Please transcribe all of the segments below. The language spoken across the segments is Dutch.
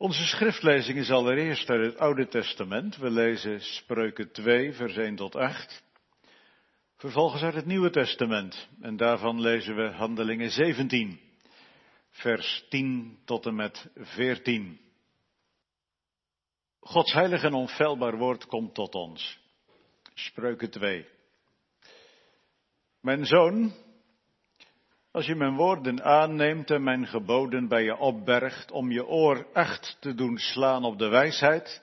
Onze schriftlezing is allereerst uit het Oude Testament. We lezen Spreuken 2, vers 1 tot 8. Vervolgens uit het Nieuwe Testament. En daarvan lezen we Handelingen 17, vers 10 tot en met 14. Gods heilig en onfeilbaar woord komt tot ons. Spreuken 2. Mijn zoon, als je mijn woorden aanneemt en mijn geboden bij je opbergt om je oor echt te doen slaan op de wijsheid,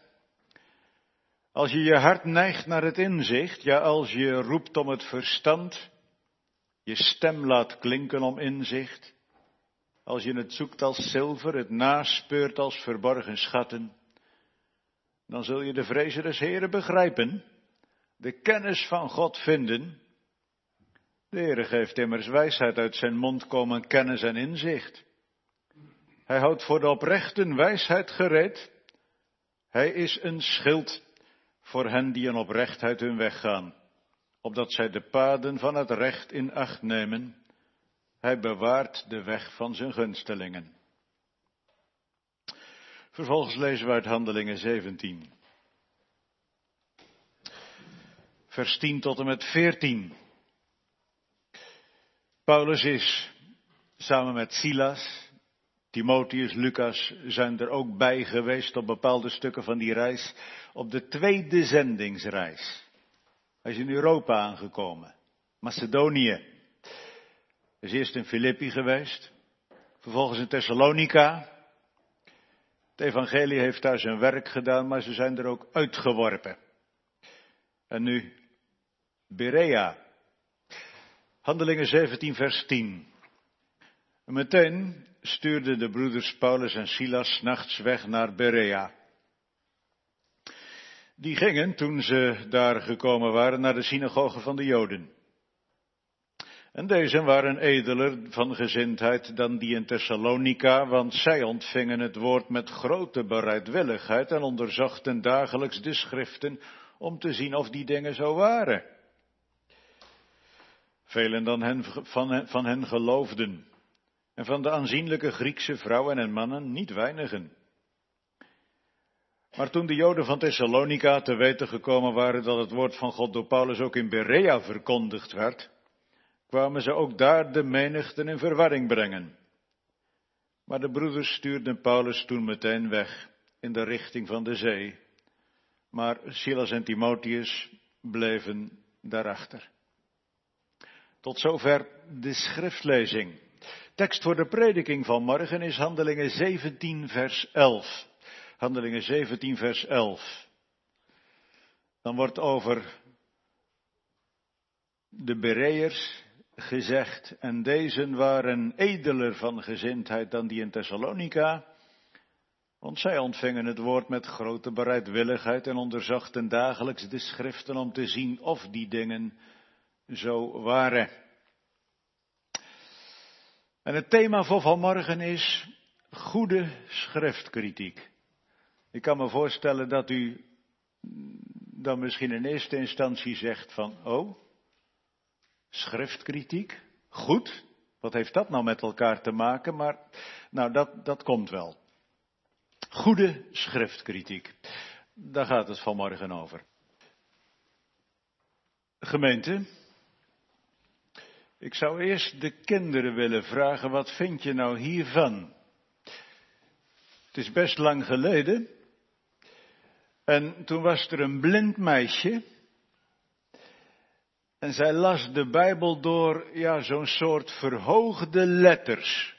als je je hart neigt naar het inzicht, ja als je roept om het verstand, je stem laat klinken om inzicht, als je het zoekt als zilver, het naspeurt als verborgen schatten, dan zul je de vrezen des Heren begrijpen, de kennis van God vinden de Heere geeft immers wijsheid uit zijn mond komen kennis en inzicht. Hij houdt voor de oprechten wijsheid gereed. Hij is een schild voor hen die in oprechtheid hun weg gaan, opdat zij de paden van het recht in acht nemen. Hij bewaart de weg van zijn gunstelingen. Vervolgens lezen we uit Handelingen 17. Vers 10 tot en met 14. Paulus is samen met Silas, Timotheus, Lucas zijn er ook bij geweest op bepaalde stukken van die reis, op de tweede zendingsreis. Hij is in Europa aangekomen, Macedonië. Hij is eerst in Filippi geweest, vervolgens in Thessalonica. Het evangelie heeft daar zijn werk gedaan, maar ze zijn er ook uitgeworpen. En nu Berea, Handelingen 17, vers 10. En meteen stuurden de broeders Paulus en Silas nachts weg naar Berea. Die gingen, toen ze daar gekomen waren, naar de synagoge van de Joden. En deze waren edeler van gezindheid dan die in Thessalonica, want zij ontvingen het woord met grote bereidwilligheid en onderzochten dagelijks de schriften om te zien of die dingen zo waren. Velen dan hen, van, hen, van hen geloofden. En van de aanzienlijke Griekse vrouwen en mannen niet weinigen. Maar toen de Joden van Thessalonica te weten gekomen waren dat het woord van God door Paulus ook in Berea verkondigd werd, kwamen ze ook daar de menigten in verwarring brengen. Maar de broeders stuurden Paulus toen meteen weg in de richting van de zee. Maar Silas en Timotheus bleven daarachter. Tot zover de schriftlezing. Tekst voor de prediking van morgen is Handelingen 17, vers 11. Handelingen 17, vers 11. Dan wordt over de Bereërs gezegd, en deze waren edeler van gezindheid dan die in Thessalonica, want zij ontvingen het woord met grote bereidwilligheid en onderzochten dagelijks de schriften om te zien of die dingen zo waren. En het thema voor vanmorgen is goede schriftkritiek. Ik kan me voorstellen dat u dan misschien in eerste instantie zegt van, oh, schriftkritiek, goed, wat heeft dat nou met elkaar te maken? Maar, nou, dat, dat komt wel. Goede schriftkritiek. Daar gaat het vanmorgen over. Gemeente, ik zou eerst de kinderen willen vragen, wat vind je nou hiervan? Het is best lang geleden. En toen was er een blind meisje. En zij las de Bijbel door, ja, zo'n soort verhoogde letters.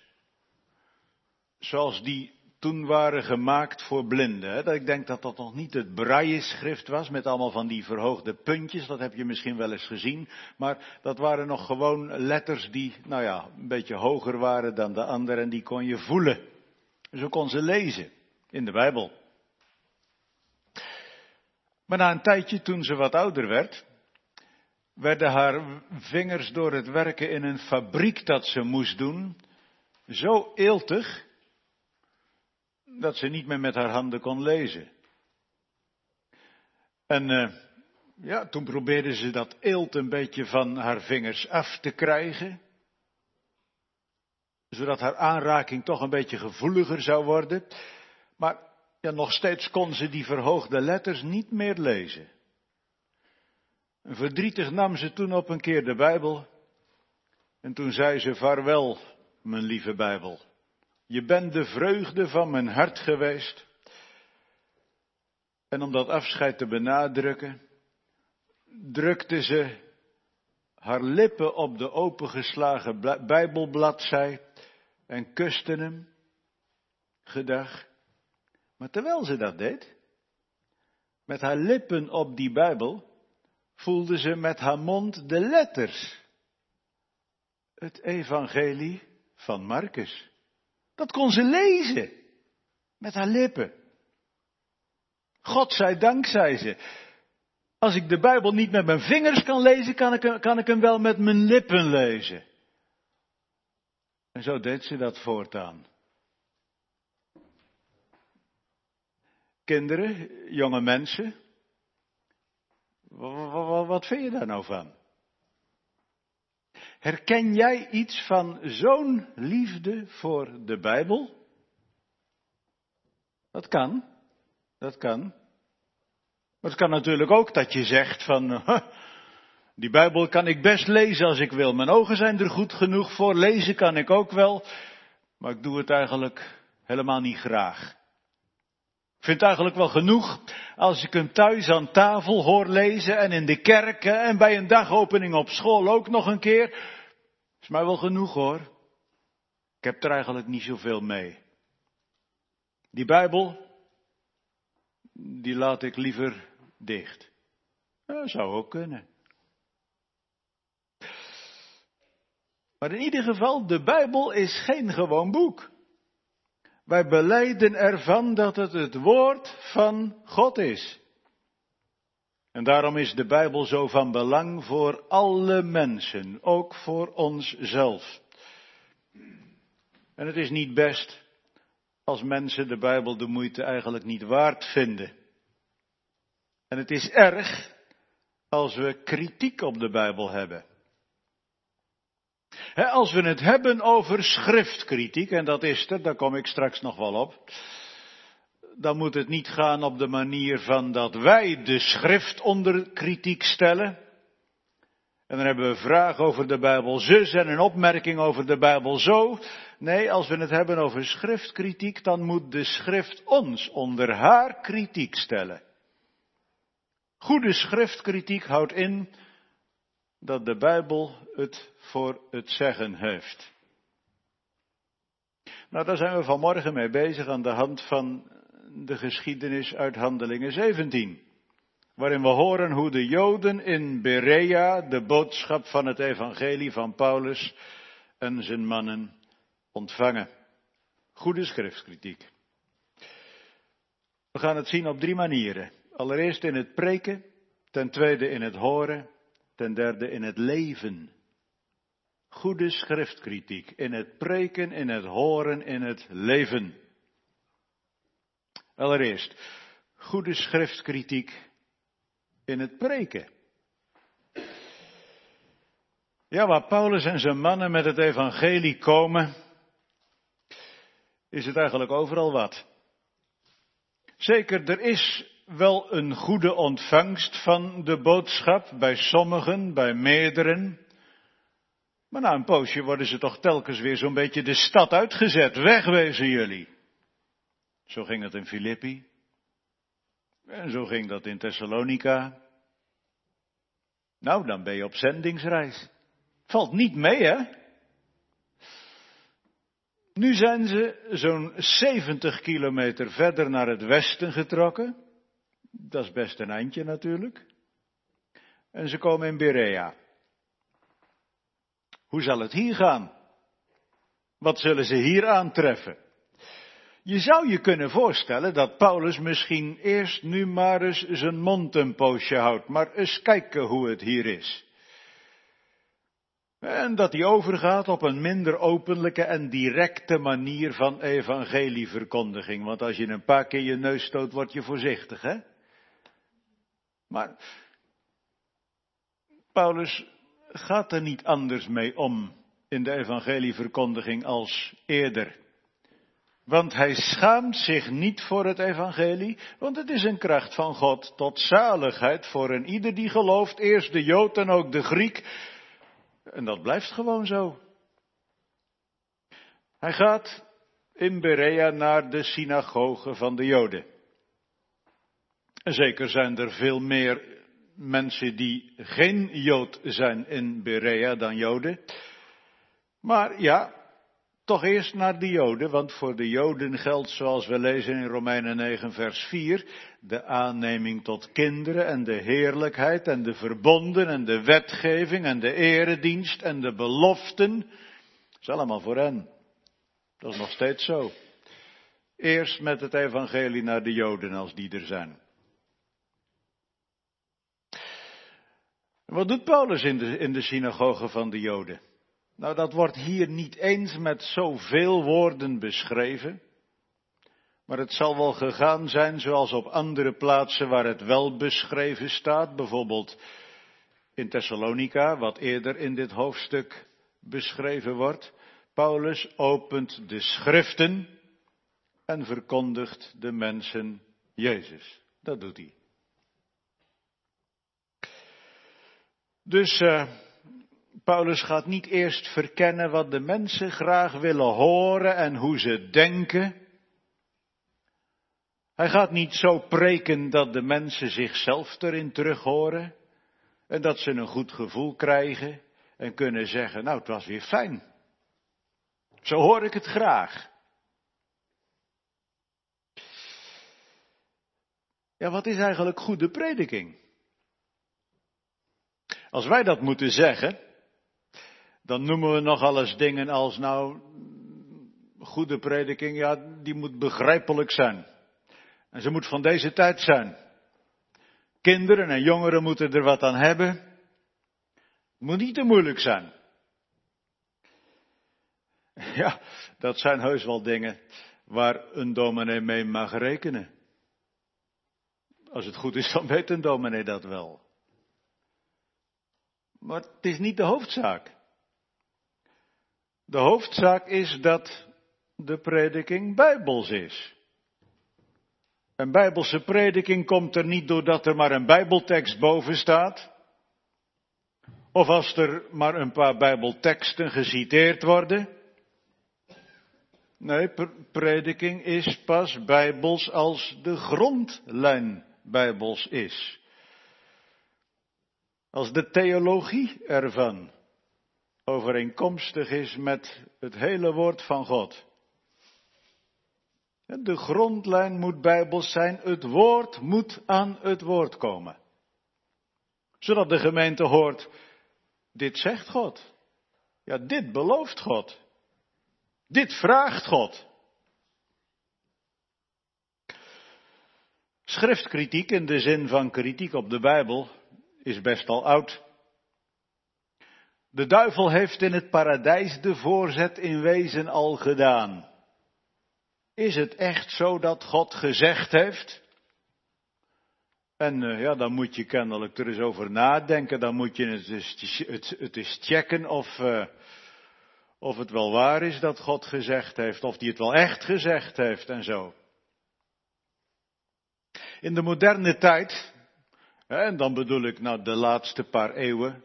Zoals die toen waren gemaakt voor blinden. Ik denk dat dat nog niet het braille-schrift was met allemaal van die verhoogde puntjes. Dat heb je misschien wel eens gezien. Maar dat waren nog gewoon letters die, nou ja, een beetje hoger waren dan de andere en die kon je voelen. Zo kon ze lezen in de Bijbel. Maar na een tijdje, toen ze wat ouder werd, werden haar vingers door het werken in een fabriek dat ze moest doen zo eeltig dat ze niet meer met haar handen kon lezen. En uh, ja, toen probeerde ze dat eelt een beetje van haar vingers af te krijgen. Zodat haar aanraking toch een beetje gevoeliger zou worden. Maar ja, nog steeds kon ze die verhoogde letters niet meer lezen. verdrietig nam ze toen op een keer de Bijbel. En toen zei ze, vaarwel, mijn lieve Bijbel. Je bent de vreugde van mijn hart geweest. En om dat afscheid te benadrukken, drukte ze haar lippen op de opengeslagen Bijbelbladzij en kuste hem. Gedag. Maar terwijl ze dat deed, met haar lippen op die Bijbel, voelde ze met haar mond de letters. Het evangelie van Marcus. Dat kon ze lezen. Met haar lippen. God zij dank, zei ze. Als ik de Bijbel niet met mijn vingers kan lezen, kan ik, kan ik hem wel met mijn lippen lezen. En zo deed ze dat voortaan. Kinderen, jonge mensen, wat vind je daar nou van? Herken jij iets van zo'n liefde voor de Bijbel? Dat kan, dat kan. Maar het kan natuurlijk ook dat je zegt van, die Bijbel kan ik best lezen als ik wil. Mijn ogen zijn er goed genoeg voor, lezen kan ik ook wel, maar ik doe het eigenlijk helemaal niet graag. Vind het eigenlijk wel genoeg als ik hem thuis aan tafel hoor lezen en in de kerken en bij een dagopening op school ook nog een keer. Is mij wel genoeg hoor. Ik heb er eigenlijk niet zoveel mee. Die Bijbel, die laat ik liever dicht. Dat zou ook kunnen. Maar in ieder geval, de Bijbel is geen gewoon boek. Wij beleiden ervan dat het het woord van God is. En daarom is de Bijbel zo van belang voor alle mensen, ook voor onszelf. En het is niet best als mensen de Bijbel de moeite eigenlijk niet waard vinden. En het is erg als we kritiek op de Bijbel hebben als we het hebben over schriftkritiek, en dat is er, daar kom ik straks nog wel op, dan moet het niet gaan op de manier van dat wij de schrift onder kritiek stellen. En dan hebben we een vraag over de Bijbel zus en een opmerking over de Bijbel zo. Nee, als we het hebben over schriftkritiek, dan moet de schrift ons onder haar kritiek stellen. Goede schriftkritiek houdt in dat de Bijbel het voor het zeggen heeft. Nou, daar zijn we vanmorgen mee bezig aan de hand van de geschiedenis uit Handelingen 17. Waarin we horen hoe de Joden in Berea de boodschap van het evangelie van Paulus en zijn mannen ontvangen. Goede schriftkritiek. We gaan het zien op drie manieren. Allereerst in het preken, ten tweede in het horen Ten derde in het leven. Goede schriftkritiek. In het preken, in het horen, in het leven. Allereerst, goede schriftkritiek in het preken. Ja, waar Paulus en zijn mannen met het evangelie komen, is het eigenlijk overal wat. Zeker, er is wel een goede ontvangst van de boodschap, bij sommigen, bij meerderen. Maar na een poosje worden ze toch telkens weer zo'n beetje de stad uitgezet. Wegwezen jullie. Zo ging het in Filippi. En zo ging dat in Thessalonica. Nou, dan ben je op zendingsreis. Valt niet mee, hè? Nu zijn ze zo'n 70 kilometer verder naar het westen getrokken. Dat is best een eindje natuurlijk. En ze komen in Berea. Hoe zal het hier gaan? Wat zullen ze hier aantreffen? Je zou je kunnen voorstellen dat Paulus misschien eerst nu maar eens zijn mond een poosje houdt, maar eens kijken hoe het hier is. En dat hij overgaat op een minder openlijke en directe manier van evangelieverkondiging. Want als je een paar keer je neus stoot, word je voorzichtig, hè? Maar Paulus gaat er niet anders mee om in de evangelieverkondiging als eerder. Want hij schaamt zich niet voor het evangelie, want het is een kracht van God tot zaligheid voor een ieder die gelooft, eerst de Jood en ook de Griek. En dat blijft gewoon zo. Hij gaat in Berea naar de synagoge van de Joden. Zeker zijn er veel meer mensen die geen Jood zijn in Berea dan Joden. Maar ja, toch eerst naar de Joden, want voor de Joden geldt, zoals we lezen in Romeinen 9, vers 4, de aanneming tot kinderen en de heerlijkheid en de verbonden en de wetgeving en de eredienst en de beloften. Dat is allemaal voor hen. Dat is nog steeds zo. Eerst met het evangelie naar de Joden als die er zijn. Wat doet Paulus in de, in de synagoge van de Joden? Nou, dat wordt hier niet eens met zoveel woorden beschreven. Maar het zal wel gegaan zijn zoals op andere plaatsen waar het wel beschreven staat. Bijvoorbeeld in Thessalonica, wat eerder in dit hoofdstuk beschreven wordt. Paulus opent de schriften en verkondigt de mensen Jezus. Dat doet hij. Dus uh, Paulus gaat niet eerst verkennen wat de mensen graag willen horen en hoe ze denken. Hij gaat niet zo preken dat de mensen zichzelf erin terug horen en dat ze een goed gevoel krijgen en kunnen zeggen, nou het was weer fijn. Zo hoor ik het graag. Ja, wat is eigenlijk goede prediking? Als wij dat moeten zeggen, dan noemen we nog alles dingen als nou, goede prediking, ja, die moet begrijpelijk zijn. En ze moet van deze tijd zijn. Kinderen en jongeren moeten er wat aan hebben. Het moet niet te moeilijk zijn. Ja, dat zijn heus wel dingen waar een dominee mee mag rekenen. Als het goed is, dan weet een dominee dat wel. Maar het is niet de hoofdzaak. De hoofdzaak is dat de prediking bijbels is. Een bijbelse prediking komt er niet doordat er maar een bijbeltekst boven staat. Of als er maar een paar bijbelteksten geciteerd worden. Nee, prediking is pas bijbels als de grondlijn bijbels is. Als de theologie ervan overeenkomstig is met het hele woord van God. De grondlijn moet bijbels zijn, het woord moet aan het woord komen. Zodat de gemeente hoort, dit zegt God. Ja, dit belooft God. Dit vraagt God. Schriftkritiek in de zin van kritiek op de Bijbel is best al oud. De duivel heeft in het paradijs de voorzet in wezen al gedaan. Is het echt zo dat God gezegd heeft? En uh, ja, dan moet je kennelijk er eens over nadenken. Dan moet je het eens, het, het checken of, uh, of het wel waar is dat God gezegd heeft. Of die het wel echt gezegd heeft en zo. In de moderne tijd, en dan bedoel ik nou de laatste paar eeuwen,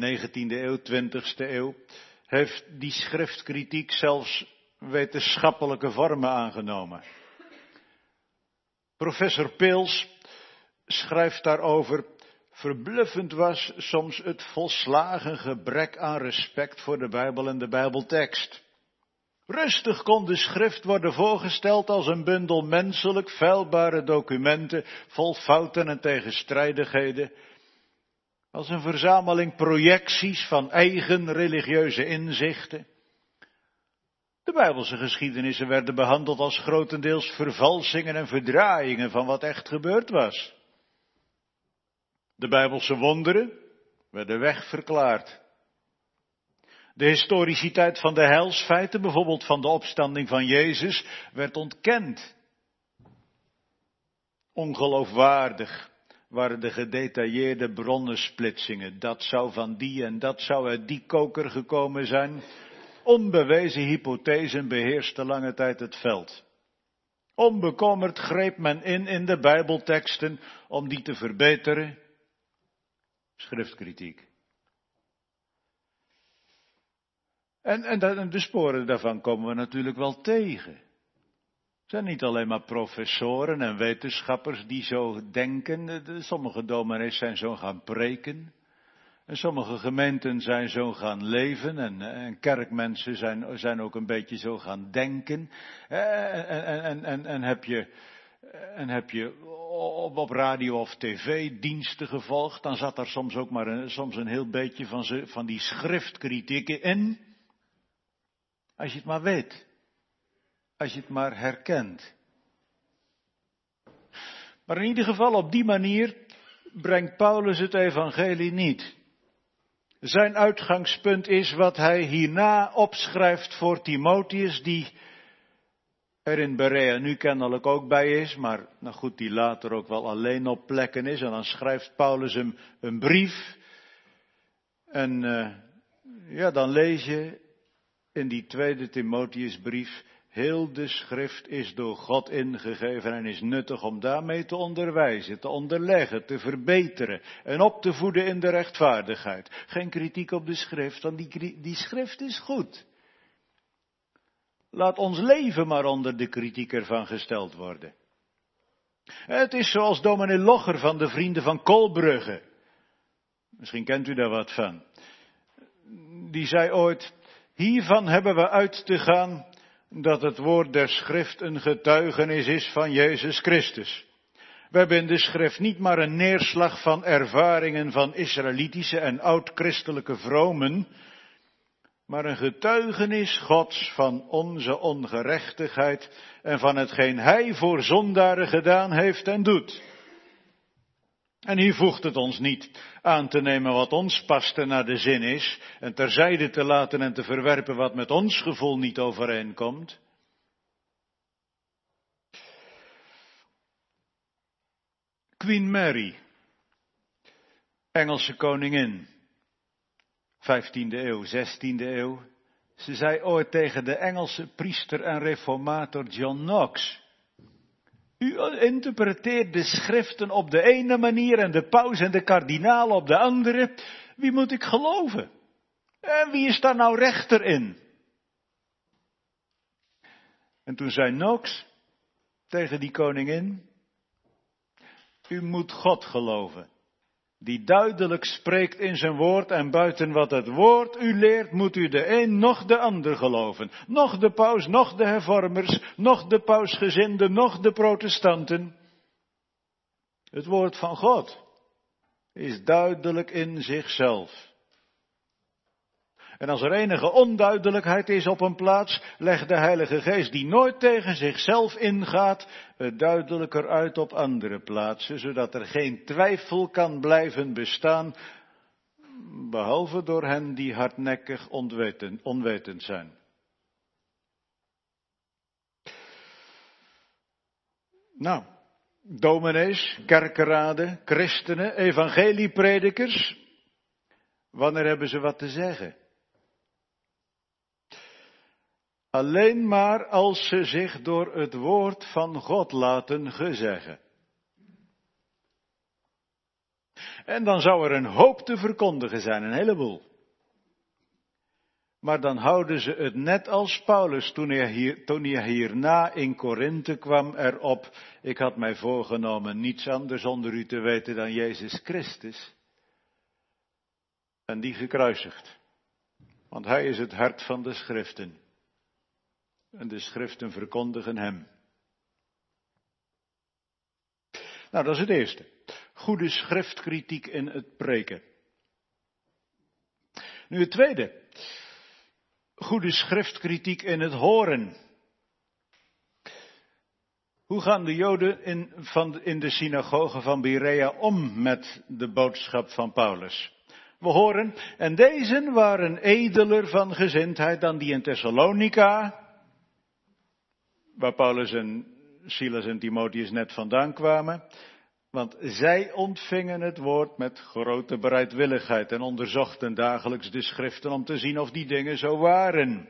19e eeuw, 20e eeuw, heeft die schriftkritiek zelfs wetenschappelijke vormen aangenomen. Professor Pils schrijft daarover, verbluffend was soms het volslagen gebrek aan respect voor de Bijbel en de Bijbeltekst. Rustig kon de schrift worden voorgesteld als een bundel menselijk vuilbare documenten vol fouten en tegenstrijdigheden, als een verzameling projecties van eigen religieuze inzichten. De Bijbelse geschiedenissen werden behandeld als grotendeels vervalsingen en verdraaiingen van wat echt gebeurd was. De Bijbelse wonderen werden wegverklaard. De historiciteit van de heilsfeiten, bijvoorbeeld van de opstanding van Jezus, werd ontkend. Ongeloofwaardig waren de gedetailleerde bronnensplitsingen. Dat zou van die en dat zou uit die koker gekomen zijn. onbewezen hypothesen beheerste lange tijd het veld. Onbekommerd greep men in in de Bijbelteksten om die te verbeteren. Schriftkritiek. En, en de sporen daarvan komen we natuurlijk wel tegen. Het zijn niet alleen maar professoren en wetenschappers die zo denken. Sommige dominees zijn zo gaan preken. En sommige gemeenten zijn zo gaan leven en, en kerkmensen zijn, zijn ook een beetje zo gaan denken. En, en, en, en heb je, heb je op, op radio of tv diensten gevolgd, dan zat er soms ook maar een, soms een heel beetje van, ze, van die schriftkritieken in. Als je het maar weet. Als je het maar herkent. Maar in ieder geval op die manier brengt Paulus het evangelie niet. Zijn uitgangspunt is wat hij hierna opschrijft voor Timotheus, die er in Berea nu kennelijk ook bij is, maar nou goed, die later ook wel alleen op plekken is. En dan schrijft Paulus hem een brief. En uh, ja, dan lees je in die tweede Timotheusbrief, heel de schrift is door God ingegeven en is nuttig om daarmee te onderwijzen, te onderleggen, te verbeteren en op te voeden in de rechtvaardigheid. Geen kritiek op de schrift, want die, die schrift is goed. Laat ons leven maar onder de kritiek ervan gesteld worden. Het is zoals dominee Logger van de Vrienden van Kolbrugge. Misschien kent u daar wat van. Die zei ooit, hiervan hebben we uit te gaan dat het woord der schrift een getuigenis is van Jezus Christus. We hebben in de schrift niet maar een neerslag van ervaringen van Israëlitische en oud-christelijke vromen, maar een getuigenis Gods van onze ongerechtigheid en van hetgeen Hij voor zondaren gedaan heeft en doet. En hier voegt het ons niet aan te nemen wat ons paste naar de zin is en terzijde te laten en te verwerpen wat met ons gevoel niet overeenkomt. Queen Mary, Engelse koningin, 15e eeuw, 16e eeuw. Ze zei ooit tegen de Engelse priester en reformator John Knox. U interpreteert de schriften op de ene manier en de paus en de kardinaal op de andere. Wie moet ik geloven? En wie is daar nou rechter in? En toen zei Knox tegen die koningin, u moet God geloven die duidelijk spreekt in zijn woord en buiten wat het woord u leert, moet u de een nog de ander geloven. Nog de paus, nog de hervormers, nog de pausgezinden, nog de protestanten. Het woord van God is duidelijk in zichzelf. En als er enige onduidelijkheid is op een plaats, legt de Heilige Geest, die nooit tegen zichzelf ingaat, het duidelijker uit op andere plaatsen, zodat er geen twijfel kan blijven bestaan, behalve door hen die hardnekkig onwetend, zijn. Nou, dominees, kerkenraden, christenen, evangeliepredikers, wanneer hebben ze wat te zeggen? Alleen maar als ze zich door het woord van God laten gezeggen. En dan zou er een hoop te verkondigen zijn, een heleboel. Maar dan houden ze het net als Paulus toen hij, hier, hierna in Korinthe kwam erop. Ik had mij voorgenomen niets anders onder u te weten dan Jezus Christus. En die gekruisigd. Want hij is het hart van de schriften en de schriften verkondigen hem. Nou, dat is het eerste. Goede schriftkritiek in het preken. Nu het tweede. Goede schriftkritiek in het horen. Hoe gaan de Joden in, van, in de synagoge van Berea om met de boodschap van Paulus? We horen, en deze waren edeler van gezindheid dan die in Thessalonica, waar Paulus en Silas en Timotheus net vandaan kwamen. Want zij ontvingen het woord met grote bereidwilligheid en onderzochten dagelijks de schriften om te zien of die dingen zo waren.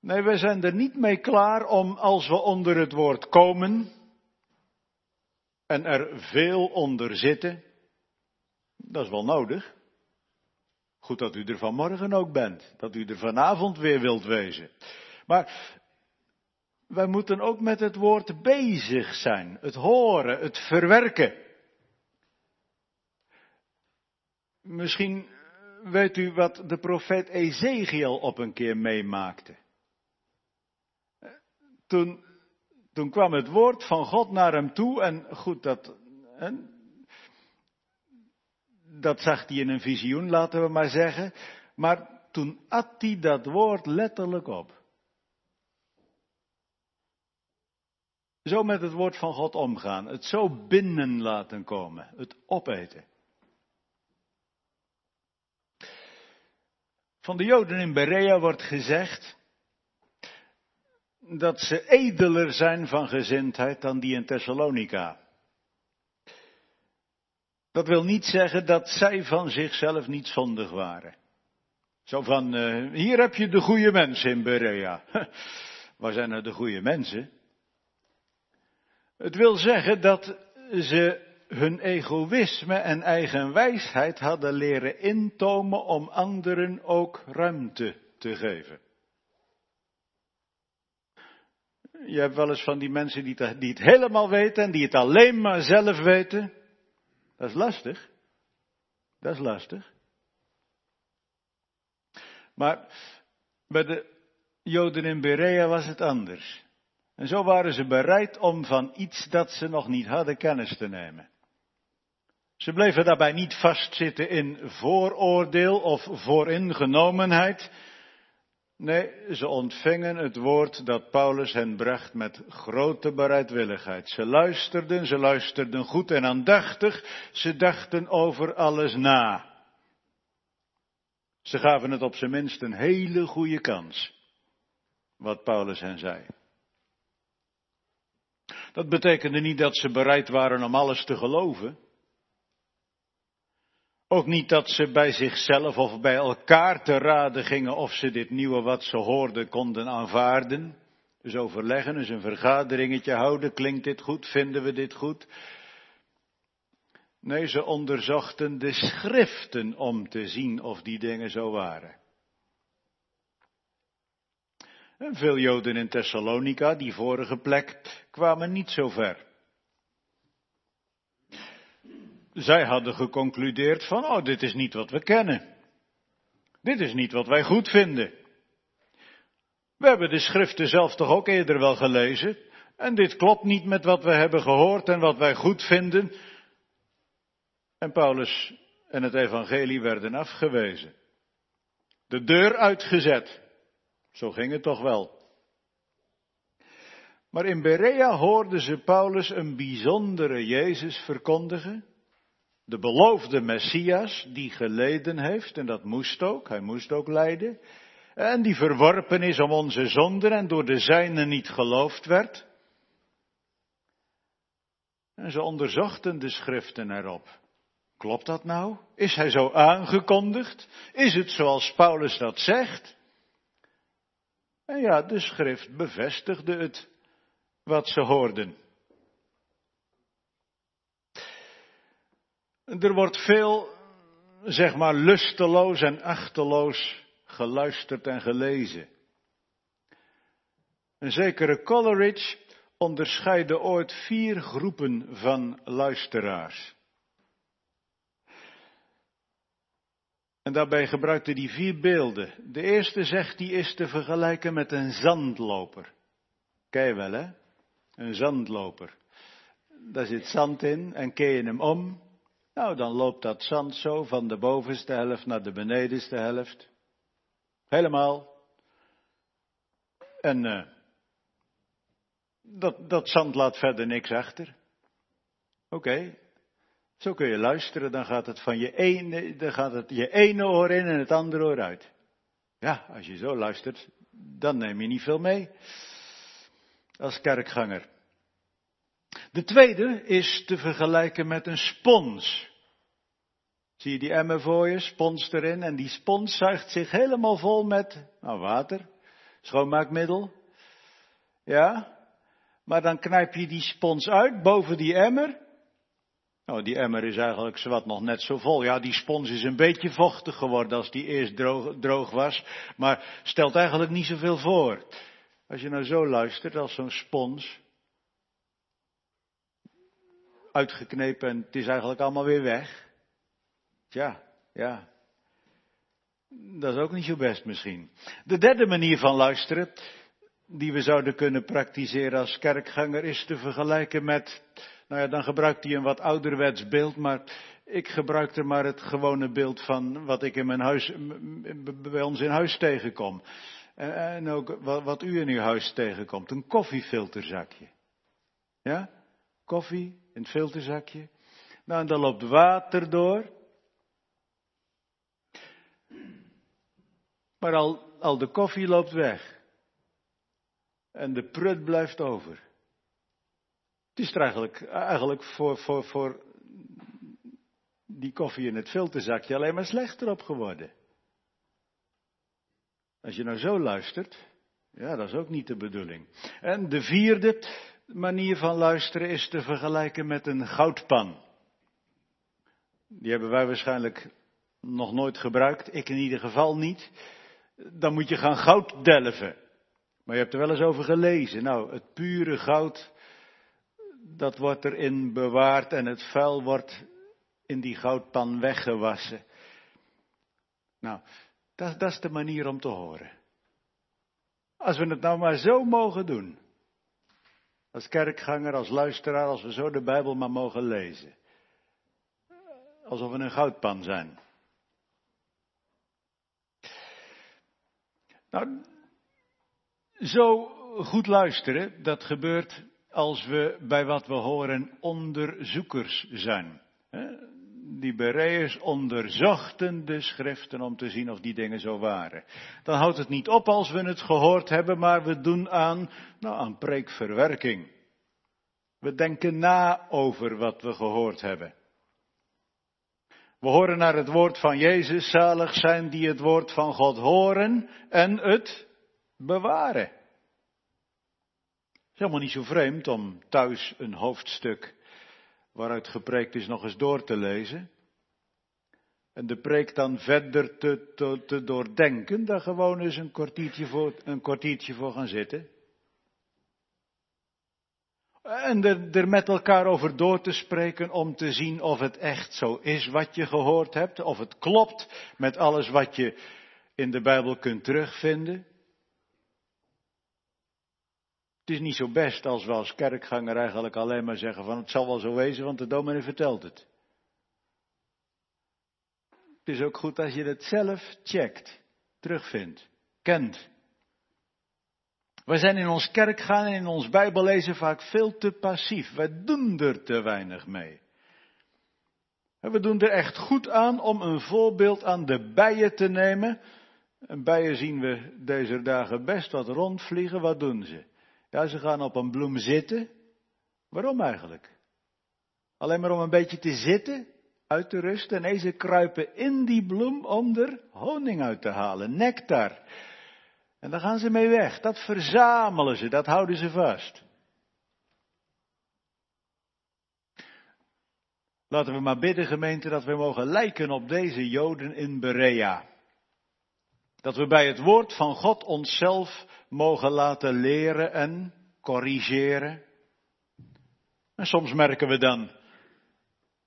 Nee, wij zijn er niet mee klaar om als we onder het woord komen en er veel onder zitten, dat is wel nodig, Goed dat u er vanmorgen ook bent. Dat u er vanavond weer wilt wezen. Maar wij moeten ook met het woord bezig zijn. Het horen, het verwerken. Misschien weet u wat de profeet Ezekiel op een keer meemaakte. Toen, toen kwam het woord van God naar hem toe en goed, dat, dat zag hij in een visioen, laten we maar zeggen. Maar toen at hij dat woord letterlijk op. Zo met het woord van God omgaan, het zo binnen laten komen, het opeten. Van de Joden in Berea wordt gezegd dat ze edeler zijn van gezindheid dan die in Thessalonica. Dat wil niet zeggen dat zij van zichzelf niet zondig waren. Zo van, uh, hier heb je de goede mensen in Berea. Waar zijn er de goede mensen? Het wil zeggen dat ze hun egoïsme en eigen wijsheid hadden leren intomen om anderen ook ruimte te geven. Je hebt wel eens van die mensen die het helemaal weten en die het alleen maar zelf weten. Dat is lastig. Dat is lastig. Maar bij de Joden in Berea was het anders. En zo waren ze bereid om van iets dat ze nog niet hadden kennis te nemen. Ze bleven daarbij niet vastzitten in vooroordeel of vooringenomenheid. Nee, ze ontvingen het woord dat Paulus hen bracht met grote bereidwilligheid. Ze luisterden, ze luisterden goed en aandachtig, ze dachten over alles na. Ze gaven het op zijn minst een hele goede kans, wat Paulus hen zei. Dat betekende niet dat ze bereid waren om alles te geloven. Ook niet dat ze bij zichzelf of bij elkaar te raden gingen of ze dit nieuwe wat ze hoorden konden aanvaarden. Dus overleggen, dus een vergaderingetje houden. Klinkt dit goed? Vinden we dit goed? Nee, ze onderzochten de schriften om te zien of die dingen zo waren. En veel Joden in Thessalonica, die vorige plek, kwamen niet zo ver. Zij hadden geconcludeerd van, oh, dit is niet wat we kennen. Dit is niet wat wij goed vinden. We hebben de schriften zelf toch ook eerder wel gelezen. En dit klopt niet met wat we hebben gehoord en wat wij goed vinden. En Paulus en het evangelie werden afgewezen. De deur uitgezet. Zo ging het toch wel. Maar in Berea hoorden ze Paulus een bijzondere Jezus verkondigen de beloofde Messias die geleden heeft, en dat moest ook, hij moest ook lijden, en die verworpen is om onze zonden en door de zijnen niet geloofd werd. En ze onderzochten de schriften erop. Klopt dat nou? Is hij zo aangekondigd? Is het zoals Paulus dat zegt? En ja, de schrift bevestigde het wat ze hoorden. Er wordt veel, zeg maar, lusteloos en achteloos geluisterd en gelezen. Een zekere Coleridge onderscheidde ooit vier groepen van luisteraars. En daarbij gebruikte hij vier beelden. De eerste zegt die is te vergelijken met een zandloper. Ken je wel hè? Een zandloper. Daar zit zand in en keer je hem om, nou, dan loopt dat zand zo van de bovenste helft naar de benedenste helft. Helemaal. En uh, dat, dat zand laat verder niks achter. Oké, zo kun je luisteren, dan gaat het van je ene, dan gaat het je ene oor in en het andere oor uit. Ja, als je zo luistert, dan neem je niet veel mee als kerkganger. De tweede is te vergelijken met een spons. Zie je die emmer voor je, spons erin, en die spons zuigt zich helemaal vol met nou, water. schoonmaakmiddel. Ja? Maar dan knijp je die spons uit boven die emmer. Nou, die emmer is eigenlijk zowat nog net zo vol. Ja, die spons is een beetje vochtig geworden als die eerst droog, droog was. Maar stelt eigenlijk niet zoveel voor. Als je nou zo luistert als zo'n spons. Uitgeknepen en het is eigenlijk allemaal weer weg. Tja, ja. Dat is ook niet zo best misschien. De derde manier van luisteren, die we zouden kunnen praktiseren als kerkganger, is te vergelijken met, nou ja, dan gebruikt hij een wat ouderwets beeld, maar ik gebruik er maar het gewone beeld van wat ik in mijn huis, bij ons in huis tegenkom. En ook wat u in uw huis tegenkomt, een koffiefilterzakje. Ja? Koffie in het filterzakje. Nou, en dan loopt water door. Maar al, al de koffie loopt weg. En de prut blijft over. Het is er eigenlijk, eigenlijk voor, voor, voor die koffie in het filterzakje alleen maar slechter op geworden. Als je nou zo luistert, ja, dat is ook niet de bedoeling. En de vierde manier van luisteren is te vergelijken met een goudpan. Die hebben wij waarschijnlijk nog nooit gebruikt, ik in ieder geval niet dan moet je gaan goud delven. Maar je hebt er wel eens over gelezen. Nou, het pure goud, dat wordt erin bewaard en het vuil wordt in die goudpan weggewassen. Nou, dat, dat is de manier om te horen. Als we het nou maar zo mogen doen. Als kerkganger, als luisteraar, als we zo de Bijbel maar mogen lezen. Alsof we een goudpan zijn. Nou, zo goed luisteren, dat gebeurt als we bij wat we horen onderzoekers zijn. Die Bereërs onderzochten de schriften om te zien of die dingen zo waren. Dan houdt het niet op als we het gehoord hebben, maar we doen aan, nou, aan preekverwerking. We denken na over wat we gehoord hebben. We horen naar het woord van Jezus, zalig zijn die het woord van God horen en het bewaren. Het is helemaal niet zo vreemd om thuis een hoofdstuk waaruit gepreekt is nog eens door te lezen. En de preek dan verder te, te, doordenken, daar gewoon eens een kwartiertje, voor, een voor gaan zitten. En er, met elkaar over door te spreken om te zien of het echt zo is wat je gehoord hebt, of het klopt met alles wat je in de Bijbel kunt terugvinden. Het is niet zo best als we als kerkganger eigenlijk alleen maar zeggen van het zal wel zo wezen, want de dominee vertelt het. Het is ook goed als je het zelf checkt, terugvindt, kent. We zijn in ons kerk gaan en in ons Bijbellezen vaak veel te passief. We doen er te weinig mee. We doen er echt goed aan om een voorbeeld aan de bijen te nemen. En bijen zien we deze dagen best wat rondvliegen. Wat doen ze? Ja, ze gaan op een bloem zitten. Waarom eigenlijk? Alleen maar om een beetje te zitten, uit te rusten. Nee, ze kruipen in die bloem om er honing uit te halen, nectar. En daar gaan ze mee weg. Dat verzamelen ze, dat houden ze vast. Laten we maar bidden, gemeente, dat we mogen lijken op deze Joden in Berea. Dat we bij het woord van God onszelf mogen laten leren en corrigeren. En soms merken we dan,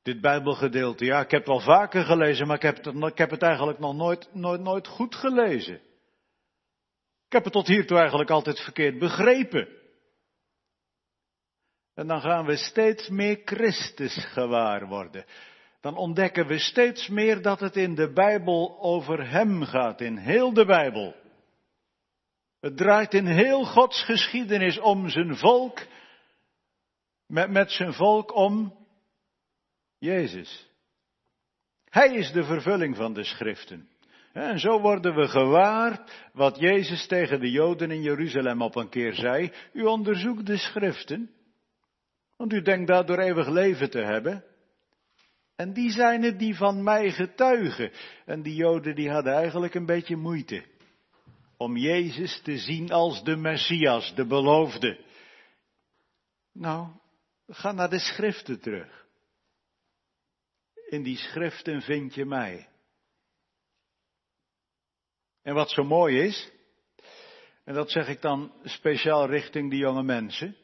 dit Bijbelgedeelte, ja, ik heb het wel vaker gelezen, maar ik heb het, ik heb het eigenlijk nog nooit, nooit, nooit goed gelezen. Ik heb het tot hiertoe eigenlijk altijd verkeerd begrepen. En dan gaan we steeds meer Christus gewaar worden. Dan ontdekken we steeds meer dat het in de Bijbel over Hem gaat, in heel de Bijbel. Het draait in heel Gods geschiedenis om zijn volk, met, met zijn volk om Jezus. Hij is de vervulling van de schriften. En zo worden we gewaar wat Jezus tegen de Joden in Jeruzalem op een keer zei. U onderzoekt de schriften, want u denkt daardoor eeuwig leven te hebben. En die zijn het die van mij getuigen. En die Joden die hadden eigenlijk een beetje moeite om Jezus te zien als de Messias, de beloofde. Nou, ga naar de schriften terug. In die schriften vind je mij. En wat zo mooi is, en dat zeg ik dan speciaal richting die jonge mensen.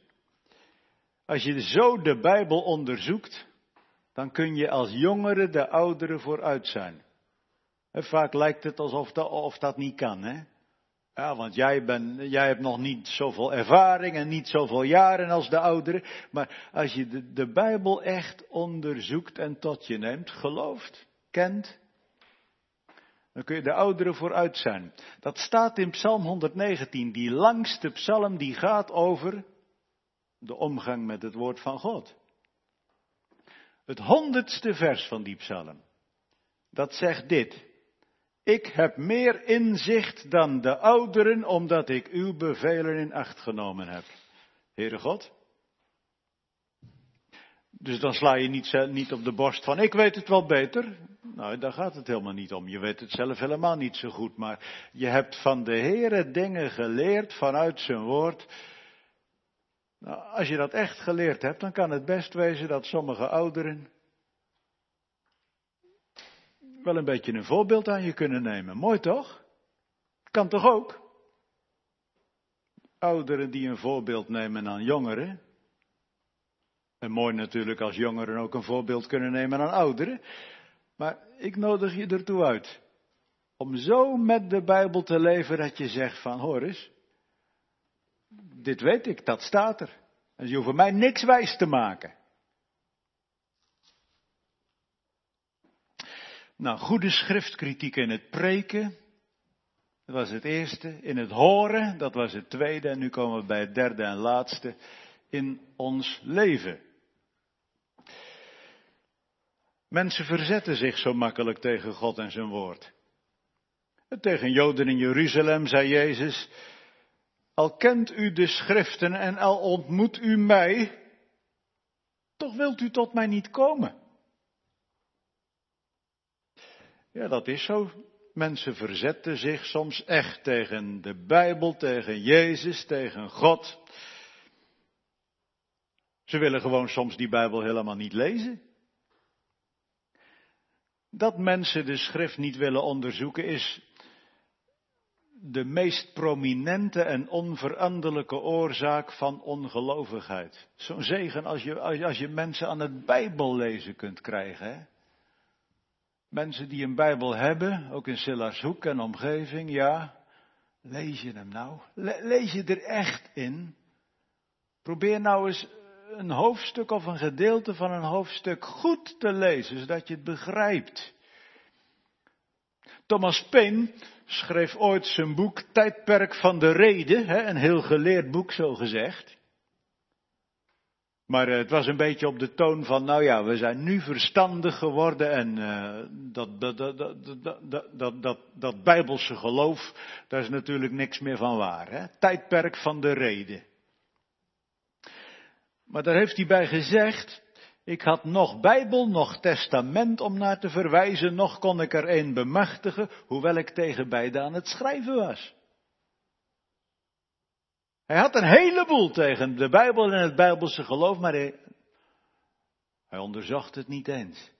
Als je zo de Bijbel onderzoekt, dan kun je als jongere de ouderen vooruit zijn. vaak lijkt het alsof dat, of dat niet kan, hè? Ja, want jij, ben, jij hebt nog niet zoveel ervaring en niet zoveel jaren als de ouderen. Maar als je de, de Bijbel echt onderzoekt en tot je neemt, gelooft, kent, dan kun je de ouderen vooruit zijn. Dat staat in Psalm 119, die langste psalm die gaat over de omgang met het woord van God. Het honderdste vers van die psalm, dat zegt dit. Ik heb meer inzicht dan de ouderen, omdat ik uw bevelen in acht genomen heb. Heere God. Dus dan sla je niet, niet op de borst van, ik weet het wel beter. Nou, daar gaat het helemaal niet om. Je weet het zelf helemaal niet zo goed, maar je hebt van de Heere dingen geleerd vanuit zijn woord. Nou, als je dat echt geleerd hebt, dan kan het best wezen dat sommige ouderen wel een beetje een voorbeeld aan je kunnen nemen. Mooi toch? Kan toch ook? Ouderen die een voorbeeld nemen aan jongeren. En mooi natuurlijk als jongeren ook een voorbeeld kunnen nemen aan ouderen. Maar ik nodig je ertoe uit. Om zo met de Bijbel te leven dat je zegt van hoor eens. Dit weet ik, dat staat er. En je hoeft mij niks wijs te maken. Nou, goede schriftkritiek in het preken, dat was het eerste. In het horen, dat was het tweede. En nu komen we bij het derde en laatste. In ons leven. Mensen verzetten zich zo makkelijk tegen God en zijn woord. Tegen Joden in Jeruzalem zei Jezus, al kent u de schriften en al ontmoet u mij, toch wilt u tot mij niet komen. Ja, dat is zo. Mensen verzetten zich soms echt tegen de Bijbel, tegen Jezus, tegen God. Ze willen gewoon soms die Bijbel helemaal niet lezen. Dat mensen de schrift niet willen onderzoeken is de meest prominente en onveranderlijke oorzaak van ongelovigheid. Zo'n zegen als je, als je mensen aan het Bijbel lezen kunt krijgen. Hè? Mensen die een Bijbel hebben, ook in Sillarshoek en omgeving, ja, lees je hem nou? lees je er echt in? Probeer nou eens een hoofdstuk of een gedeelte van een hoofdstuk goed te lezen, zodat je het begrijpt. Thomas Paine schreef ooit zijn boek Tijdperk van de Rede, een heel geleerd boek zo gezegd. Maar eh, het was een beetje op de toon van, nou ja, we zijn nu verstandig geworden en dat, dat, dat, dat, dat, dat, dat, bijbelse geloof, daar is natuurlijk niks meer van waar. Hè? Tijdperk van de reden. Maar daar heeft hij bij gezegd, ik had nog Bijbel, nog testament om naar te verwijzen, nog kon ik er een bemachtigen, hoewel ik tegen beide aan het schrijven was. Hij had een heleboel tegen de Bijbel en het Bijbelse geloof, maar hij, onderzocht het niet eens.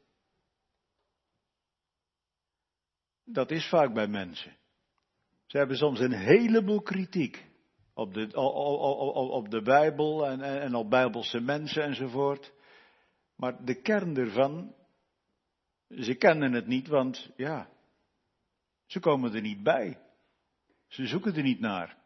Dat is vaak bij mensen. Ze hebben soms een heleboel kritiek op de, op de Bijbel en, en op Bijbelse mensen enzovoort. Maar de kern ervan, ze kennen het niet, want ja, ze komen er niet bij. Ze zoeken er niet naar.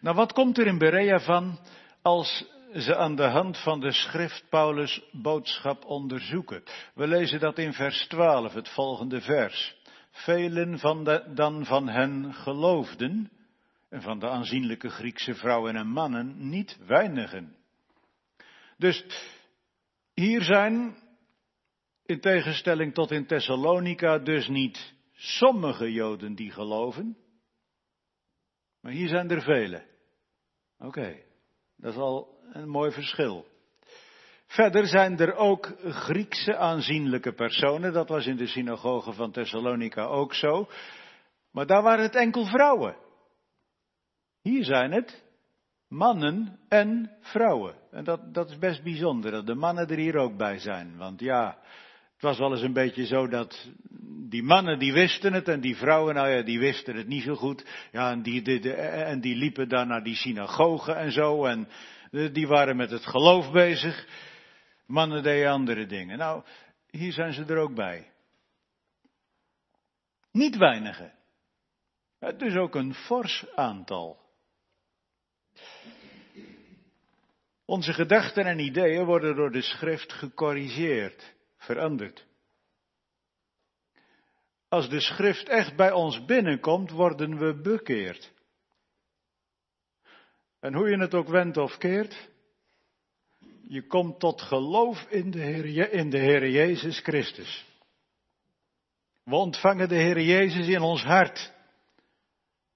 Nou, wat komt er in Berea van als ze aan de hand van de schrift Paulus boodschap onderzoeken? We lezen dat in vers 12, het volgende vers. Velen van de, dan van hen geloofden, en van de aanzienlijke Griekse vrouwen en mannen niet weinigen. Dus hier zijn, in tegenstelling tot in Thessalonica, dus niet sommige Joden die geloven, maar hier zijn er vele. Oké, dat is al een mooi verschil. Verder zijn er ook Griekse aanzienlijke personen, dat was in de synagoge van Thessalonica ook zo. Maar daar waren het enkel vrouwen. Hier zijn het mannen en vrouwen. En dat, dat is best bijzonder, dat de mannen er hier ook bij zijn. Want ja, het was wel eens een beetje zo dat die mannen die wisten het en die vrouwen, nou ja, die wisten het niet zo goed. Ja, en die, en die liepen daar naar die synagogen en zo en die waren met het geloof bezig. Mannen deden andere dingen. Nou, hier zijn ze er ook bij. Niet weinigen. Het is ook een fors aantal. Onze gedachten en ideeën worden door de schrift gecorrigeerd, veranderd. Als de schrift echt bij ons binnenkomt, worden we bekeerd. En hoe je het ook wendt of keert, je komt tot geloof in de Heer, in de Heer Jezus Christus. We ontvangen de Heer Jezus in ons hart.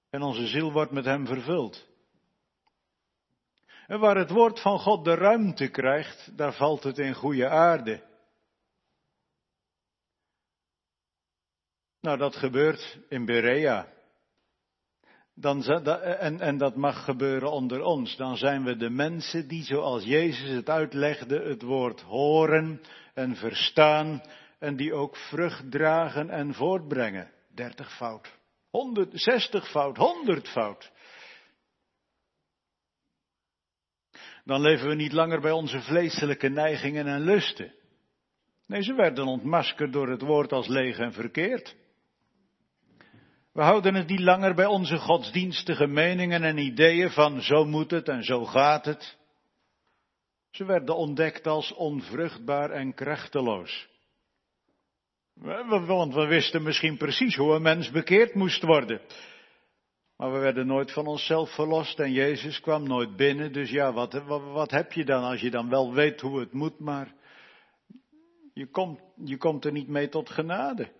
En onze ziel wordt met Hem vervuld. En waar het woord van God de ruimte krijgt, daar valt het in goede aarde. Nou, dat gebeurt in Berea. Dan, en, en dat mag gebeuren onder ons. Dan zijn we de mensen die, zoals Jezus het uitlegde, het woord horen en verstaan en die ook vrucht dragen en voortbrengen. Dertig fout, honderd, zestig fout, honderd fout. Dan leven we niet langer bij onze vleeselijke neigingen en lusten. Nee, ze werden ontmaskerd door het woord als leeg en verkeerd. We houden het niet langer bij onze godsdienstige meningen en ideeën van zo moet het en zo gaat het. Ze werden ontdekt als onvruchtbaar en krachteloos. Want we wisten misschien precies hoe een mens bekeerd moest worden. Maar we werden nooit van onszelf verlost en Jezus kwam nooit binnen. Dus ja, wat, wat, heb je dan als je dan wel weet hoe het moet, maar je komt, je komt er niet mee tot genade.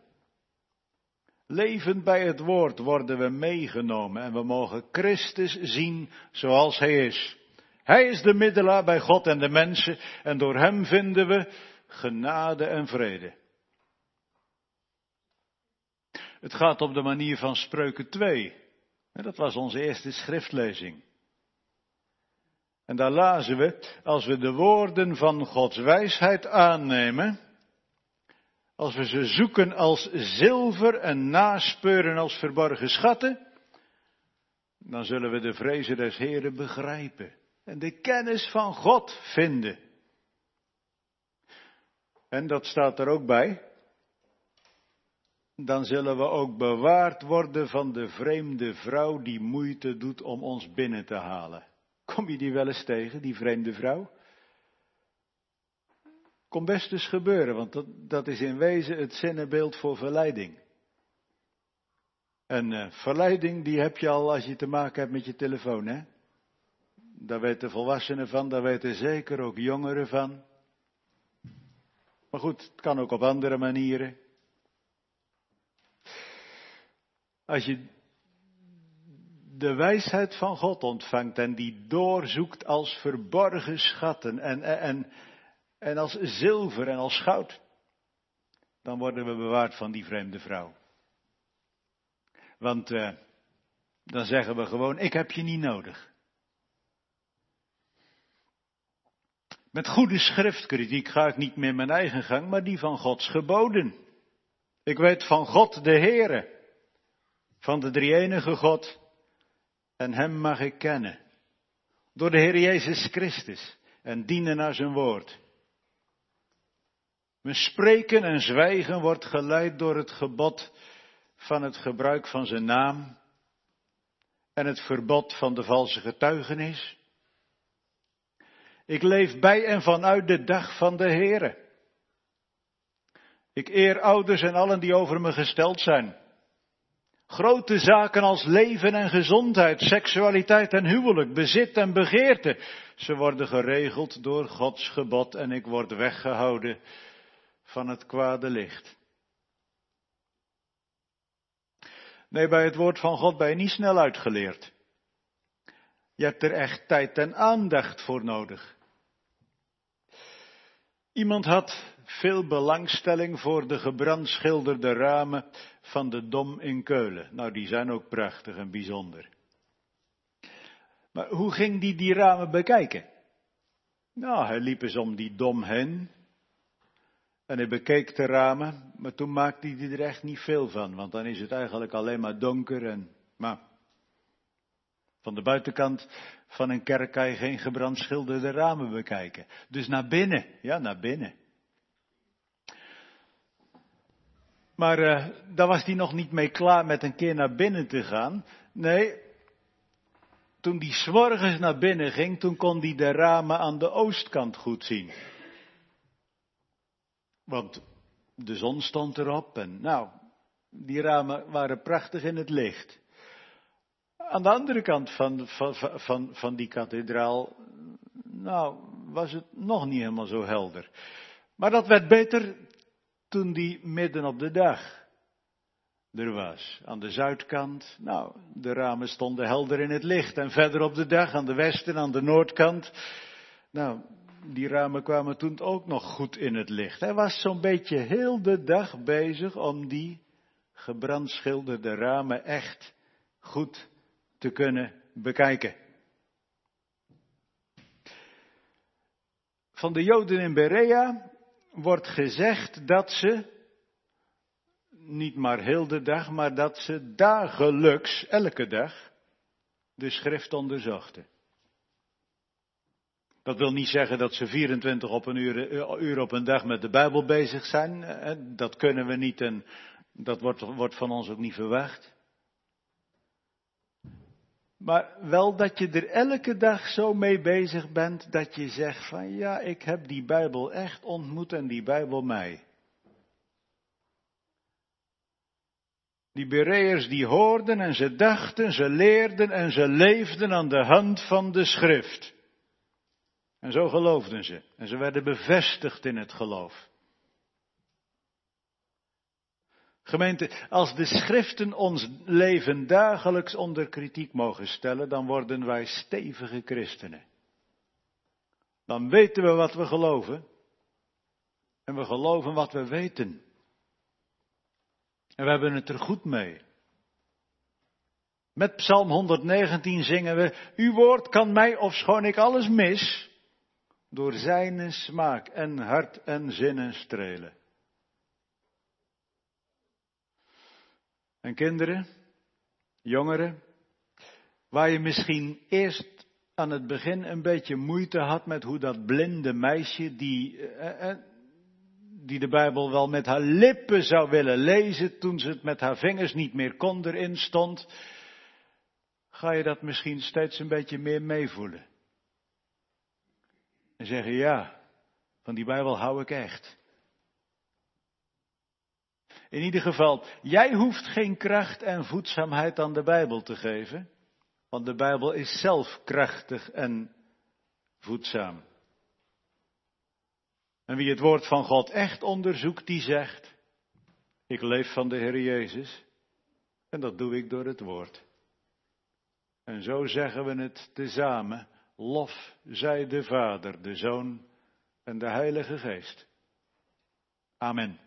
Levend bij het woord worden we meegenomen en we mogen Christus zien zoals Hij is. Hij is de middelaar bij God en de mensen en door Hem vinden we genade en vrede. Het gaat op de manier van Spreuken 2. Dat was onze eerste schriftlezing. En daar lazen we, als we de woorden van Gods wijsheid aannemen, als we ze zoeken als zilver en naspeuren als verborgen schatten, dan zullen we de vrezen des Heren begrijpen en de kennis van God vinden. En dat staat er ook bij. Dan zullen we ook bewaard worden van de vreemde vrouw die moeite doet om ons binnen te halen. Kom je die wel eens tegen, die vreemde vrouw? Kon best eens gebeuren, want dat, dat is in wezen het zinnenbeeld voor verleiding. En uh, verleiding, die heb je al als je te maken hebt met je telefoon, hè? Daar weten volwassenen van, daar weten zeker ook jongeren van. Maar goed, het kan ook op andere manieren. Als je de wijsheid van God ontvangt en die doorzoekt als verborgen schatten en, en, en als zilver en als goud, dan worden we bewaard van die vreemde vrouw. Want uh, dan zeggen we gewoon, ik heb je niet nodig. Met goede schriftkritiek ga ik niet meer mijn eigen gang, maar die van Gods geboden. Ik weet van God de Heere, van de drie-enige God, en Hem mag ik kennen. Door de Heer Jezus Christus en dienen naar zijn woord. Mijn spreken en zwijgen wordt geleid door het gebod van het gebruik van zijn naam en het verbod van de valse getuigenis. Ik leef bij en vanuit de dag van de Heere. Ik eer ouders en allen die over me gesteld zijn. Grote zaken als leven en gezondheid, seksualiteit en huwelijk, bezit en begeerte, ze worden geregeld door Gods gebod en ik word weggehouden van het kwade licht. Nee, bij het woord van God ben je niet snel uitgeleerd. Je hebt er echt tijd en aandacht voor nodig. Iemand had veel belangstelling voor de gebrandschilderde ramen van de Dom in Keulen. Nou, die zijn ook prachtig en bijzonder. Maar hoe ging die die ramen bekijken? Nou, hij liep eens om die Dom heen. En hij bekeek de ramen, maar toen maakte hij er echt niet veel van, want dan is het eigenlijk alleen maar donker en, maar, van de buitenkant van een kerk kan je geen gebrandschilderde ramen bekijken. Dus naar binnen, ja, naar binnen. Maar uh, daar was hij nog niet mee klaar met een keer naar binnen te gaan. Nee, toen die s'morgens naar binnen ging, toen kon hij de ramen aan de oostkant goed zien. Want de zon stond erop en nou, die ramen waren prachtig in het licht. Aan de andere kant van, van, van, van die kathedraal, nou, was het nog niet helemaal zo helder. Maar dat werd beter toen die midden op de dag er was. Aan de zuidkant, nou, de ramen stonden helder in het licht. En verder op de dag, aan de westen, aan de noordkant, nou, die ramen kwamen toen ook nog goed in het licht. Hij was zo'n beetje heel de dag bezig om die gebrandschilderde ramen echt goed te kunnen bekijken. Van de Joden in Berea wordt gezegd dat ze, niet maar heel de dag, maar dat ze dagelijks, elke dag, de schrift onderzochten. Dat wil niet zeggen dat ze 24 op een uur, eh, uur op een dag met de Bijbel bezig zijn. Eh, dat kunnen we niet en dat wordt, wordt van ons ook niet verwacht. Maar wel dat je er elke dag zo mee bezig bent dat je zegt van ja, ik heb die Bijbel echt ontmoet en die Bijbel mij. Die Bereërs die hoorden en ze dachten, ze leerden en ze leefden aan de hand van de schrift. En zo geloofden ze. En ze werden bevestigd in het geloof. Gemeente, als de schriften ons leven dagelijks onder kritiek mogen stellen, dan worden wij stevige christenen. Dan weten we wat we geloven. En we geloven wat we weten. En we hebben het er goed mee. Met Psalm 119 zingen we, Uw woord kan mij, ofschoon ik alles mis, door zijn smaak en hart en zinnen strelen. En kinderen, jongeren, waar je misschien eerst aan het begin een beetje moeite had met hoe dat blinde meisje, die, eh, eh, die de Bijbel wel met haar lippen zou willen lezen, toen ze het met haar vingers niet meer kon erin stond, ga je dat misschien steeds een beetje meer meevoelen. En zeggen, ja, van die Bijbel hou ik echt. In ieder geval, jij hoeft geen kracht en voedzaamheid aan de Bijbel te geven, want de Bijbel is zelf krachtig en voedzaam. En wie het woord van God echt onderzoekt, die zegt, ik leef van de Heer Jezus en dat doe ik door het woord. En zo zeggen we het tezamen, lof zij de Vader, de Zoon en de Heilige Geest. Amen.